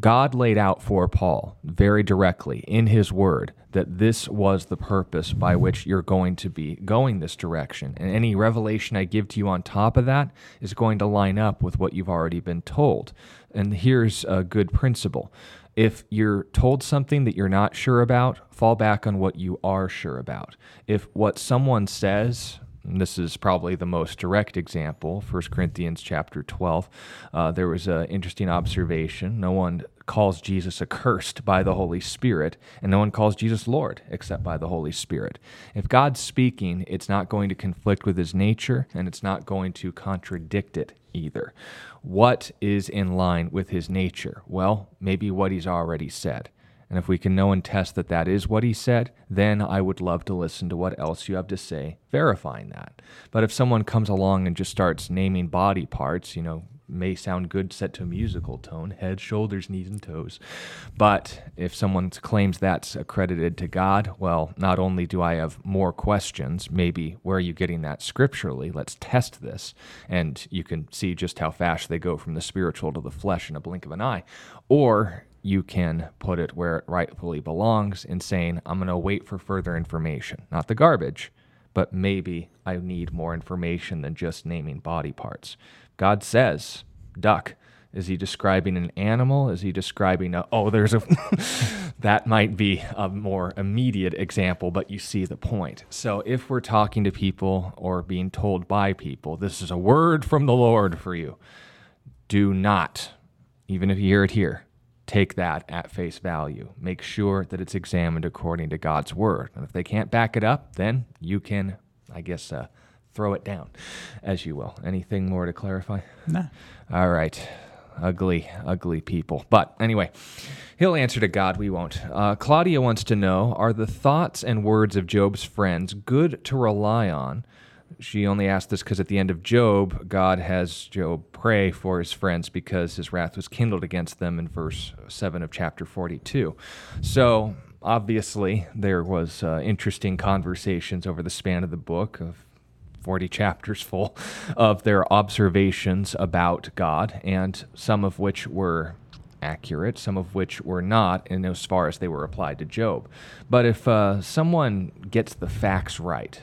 God laid out for Paul very directly in his word that this was the purpose by which you're going to be going this direction. And any revelation I give to you on top of that is going to line up with what you've already been told. And here's a good principle if you're told something that you're not sure about, fall back on what you are sure about. If what someone says, And this is probably the most direct example. 1 Corinthians chapter 12. Uh, there was an interesting observation. No one calls Jesus accursed by the Holy Spirit, and no one calls Jesus Lord except by the Holy Spirit. If God's speaking, it's not going to conflict with his nature, and it's not going to contradict it either. What is in line with his nature? Well, maybe what he's already said. And if we can know and test that that is what he said, then I would love to listen to what else you have to say, verifying that. But if someone comes along and just starts naming body parts, you know, may sound good set to a musical tone head, shoulders, knees, and toes. But if someone claims that's accredited to God, well, not only do I have more questions, maybe where are you getting that scripturally? Let's test this. And you can see just how fast they go from the spiritual to the flesh in a blink of an eye. Or you can put it where it rightfully belongs in saying, I'm going to wait for further information, not the garbage, but maybe I need more information than just naming body parts. God says, duck. Is he describing an animal? Is he describing a, oh, there's a, that might be a more immediate example, but you see the point. So if we're talking to people or being told by people, this is a word from the Lord for you, do not, even if you hear it here, take that at face value. Make sure that it's examined according to God's word. And if they can't back it up, then you can, I guess, uh, throw it down, as you will. Anything more to clarify? No. All right. Ugly, ugly people. But anyway, he'll answer to God. We won't. Uh, Claudia wants to know Are the thoughts and words of Job's friends good to rely on? She only asked this because at the end of Job, God has Job pray for his friends because his wrath was kindled against them in verse 7 of chapter 42. So, obviously, there was uh, interesting conversations over the span of the book of 40 chapters full of their observations about God, and some of which were accurate, some of which were not, in as far as they were applied to Job. But if uh, someone gets the facts right,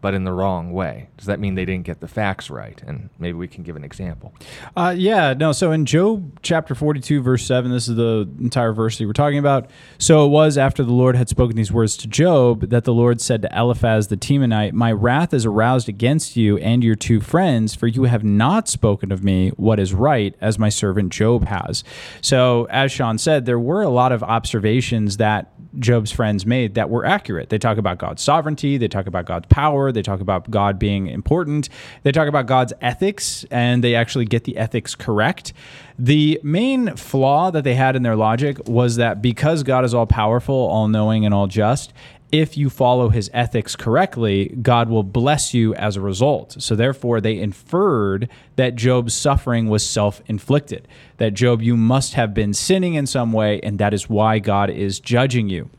but in the wrong way. Does that mean they didn't get the facts right? And maybe we can give an example. Uh, yeah, no. So in Job chapter 42, verse 7, this is the entire verse that we're talking about. So it was after the Lord had spoken these words to Job that the Lord said to Eliphaz the Temanite, My wrath is aroused against you and your two friends, for you have not spoken of me what is right, as my servant Job has. So, as Sean said, there were a lot of observations that Job's friends made that were accurate. They talk about God's sovereignty, they talk about God's power, they talk about God being important, they talk about God's ethics, and they actually get the ethics correct. The main flaw that they had in their logic was that because God is all powerful, all knowing, and all just, if you follow his ethics correctly, God will bless you as a result. So, therefore, they inferred that Job's suffering was self inflicted, that Job, you must have been sinning in some way, and that is why God is judging you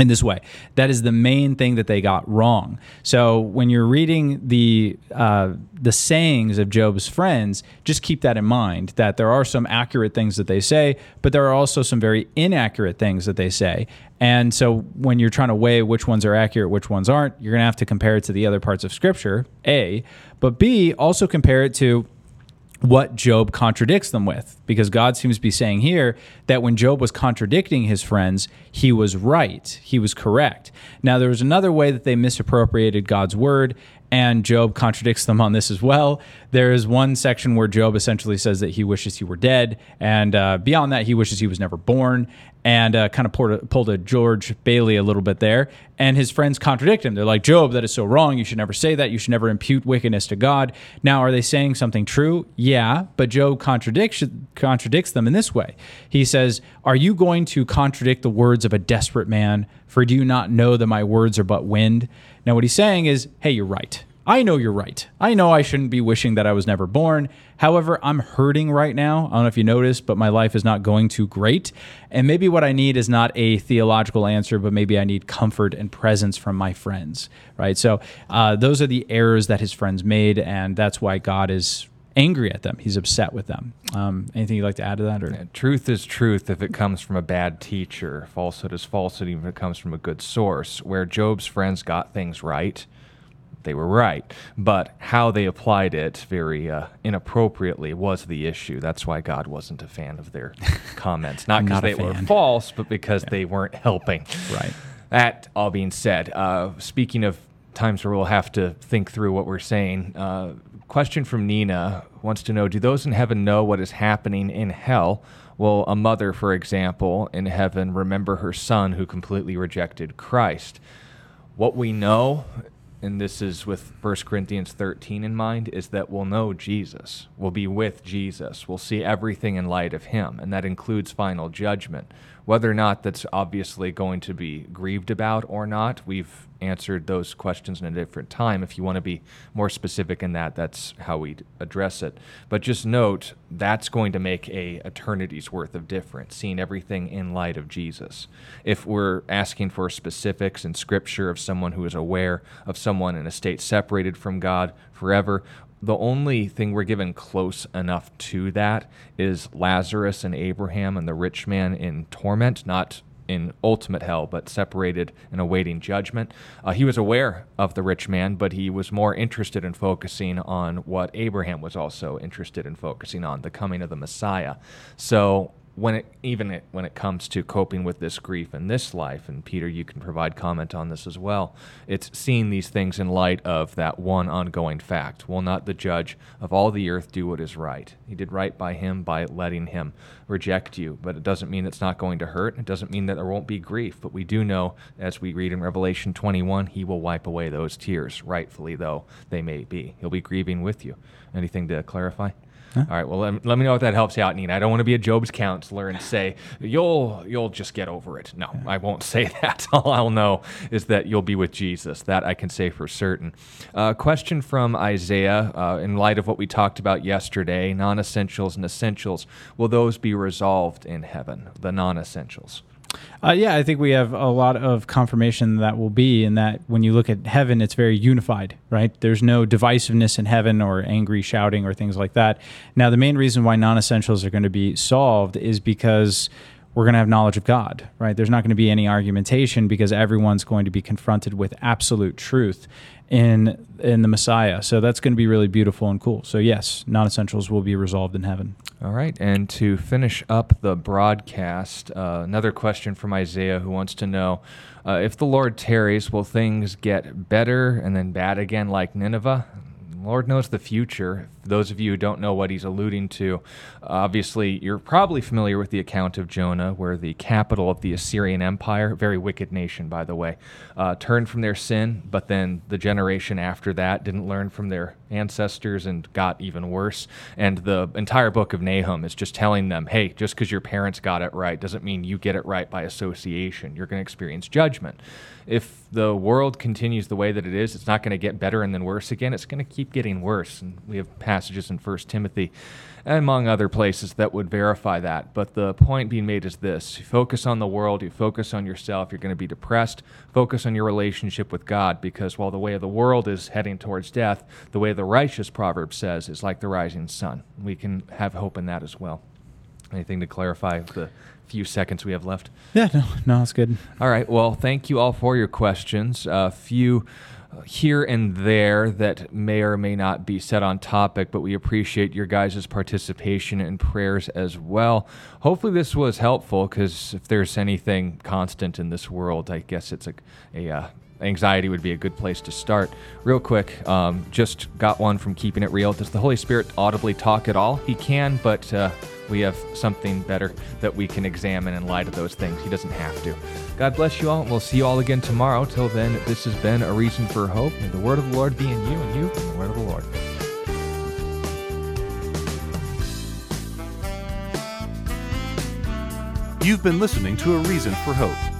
in this way. That is the main thing that they got wrong. So when you're reading the uh, the sayings of Job's friends, just keep that in mind. That there are some accurate things that they say, but there are also some very inaccurate things that they say. And so when you're trying to weigh which ones are accurate, which ones aren't, you're going to have to compare it to the other parts of Scripture. A, but B, also compare it to what Job contradicts them with. Because God seems to be saying here that when Job was contradicting his friends, he was right, he was correct. Now, there was another way that they misappropriated God's word, and Job contradicts them on this as well. There is one section where Job essentially says that he wishes he were dead, and uh, beyond that, he wishes he was never born, and uh, kind of pulled a, pulled a George Bailey a little bit there. And his friends contradict him. They're like, Job, that is so wrong. You should never say that. You should never impute wickedness to God. Now, are they saying something true? Yeah, but Job contradicts contradicts them in this way. He says, "Are you going to contradict the words of a desperate man? For do you not know that my words are but wind?" Now, what he's saying is, hey, you're right. I know you're right. I know I shouldn't be wishing that I was never born. However, I'm hurting right now. I don't know if you noticed, but my life is not going too great. And maybe what I need is not a theological answer, but maybe I need comfort and presence from my friends, right? So uh, those are the errors that his friends made, and that's why God is angry at them. He's upset with them. Um, anything you'd like to add to that? Or yeah, truth is truth if it comes from a bad teacher. Falsehood is falsehood even if it comes from a good source. Where Job's friends got things right, they were right. But how they applied it very uh, inappropriately was the issue. That's why God wasn't a fan of their comments. Not because they were false, but because yeah. they weren't helping. Right. That all being said, uh, speaking of times where we'll have to think through what we're saying. Uh, question from Nina wants to know Do those in heaven know what is happening in hell? Will a mother, for example, in heaven remember her son who completely rejected Christ? What we know and this is with 1 Corinthians 13 in mind, is that we'll know Jesus. We'll be with Jesus. We'll see everything in light of him, and that includes final judgment. Whether or not that's obviously going to be grieved about or not, we've answered those questions in a different time. If you want to be more specific in that, that's how we address it. But just note that's going to make a eternity's worth of difference, seeing everything in light of Jesus. If we're asking for specifics in Scripture of someone who is aware of someone in a state separated from God forever, the only thing we're given close enough to that is Lazarus and Abraham and the rich man in torment, not in ultimate hell, but separated and awaiting judgment. Uh, he was aware of the rich man, but he was more interested in focusing on what Abraham was also interested in focusing on the coming of the Messiah. So when it even it, when it comes to coping with this grief in this life and peter you can provide comment on this as well it's seeing these things in light of that one ongoing fact. Will not the judge of all the earth do what is right? He did right by him by letting him reject you. But it doesn't mean it's not going to hurt. It doesn't mean that there won't be grief. But we do know as we read in revelation 21 he will wipe away those tears rightfully though they may be. He'll be grieving with you. Anything to clarify Huh? All right. Well, let, let, me know if that helps you out, Nina. I don't want to be a Job's counselor and say you'll you'll just get over it. No, I won't say that. All I'll know is that you'll be with Jesus. That I can say for certain. Uh, question from Isaiah. Uh, in light of what we talked about yesterday, non-essentials and essentials, will those be resolved in heaven? The non-essentials. Uh, yeah, I think we have a lot of confirmation that will be in that when you look at heaven, it's very unified, right? There's no divisiveness in heaven or angry shouting or things like that. Now, the main reason why non essentials are going to be solved is because we're going to have knowledge of God, right? There's not going to be any argumentation because everyone's going to be confronted with absolute truth in in the Messiah. So that's going to be really beautiful and cool. So yes, non-essentials will be resolved in heaven. All right, and to finish up the broadcast, uh, another question from Isaiah who wants to know uh, if the Lord tarries, will things get better and then bad again like Nineveh? Lord knows the future. Those of you who don't know what he's alluding to, obviously you're probably familiar with the account of Jonah, where the capital of the Assyrian Empire, very wicked nation by the way, uh, turned from their sin, but then the generation after that didn't learn from their ancestors and got even worse. And the entire book of Nahum is just telling them, hey, just because your parents got it right doesn't mean you get it right by association. You're going to experience judgment. If the world continues the way that it is, it's not going to get better and then worse again. It's going to keep getting worse. And we have passages in First Timothy, among other places, that would verify that. But the point being made is this you focus on the world, you focus on yourself, you're going to be depressed. Focus on your relationship with God, because while the way of the world is heading towards death, the way of the righteous, proverb says, is like the rising sun. We can have hope in that as well. Anything to clarify the few seconds we have left? Yeah, no, no, it's good. All right. Well, thank you all for your questions. A few here and there that may or may not be set on topic, but we appreciate your guys' participation and prayers as well. Hopefully, this was helpful because if there's anything constant in this world, I guess it's a, a uh, anxiety would be a good place to start. Real quick, um, just got one from Keeping It Real. Does the Holy Spirit audibly talk at all? He can, but uh, we have something better that we can examine in light of those things. He doesn't have to. God bless you all, and we'll see you all again tomorrow. Till then, this has been A Reason for Hope. May the word of the Lord be in you, and you in the word of the Lord. You've been listening to A Reason for Hope.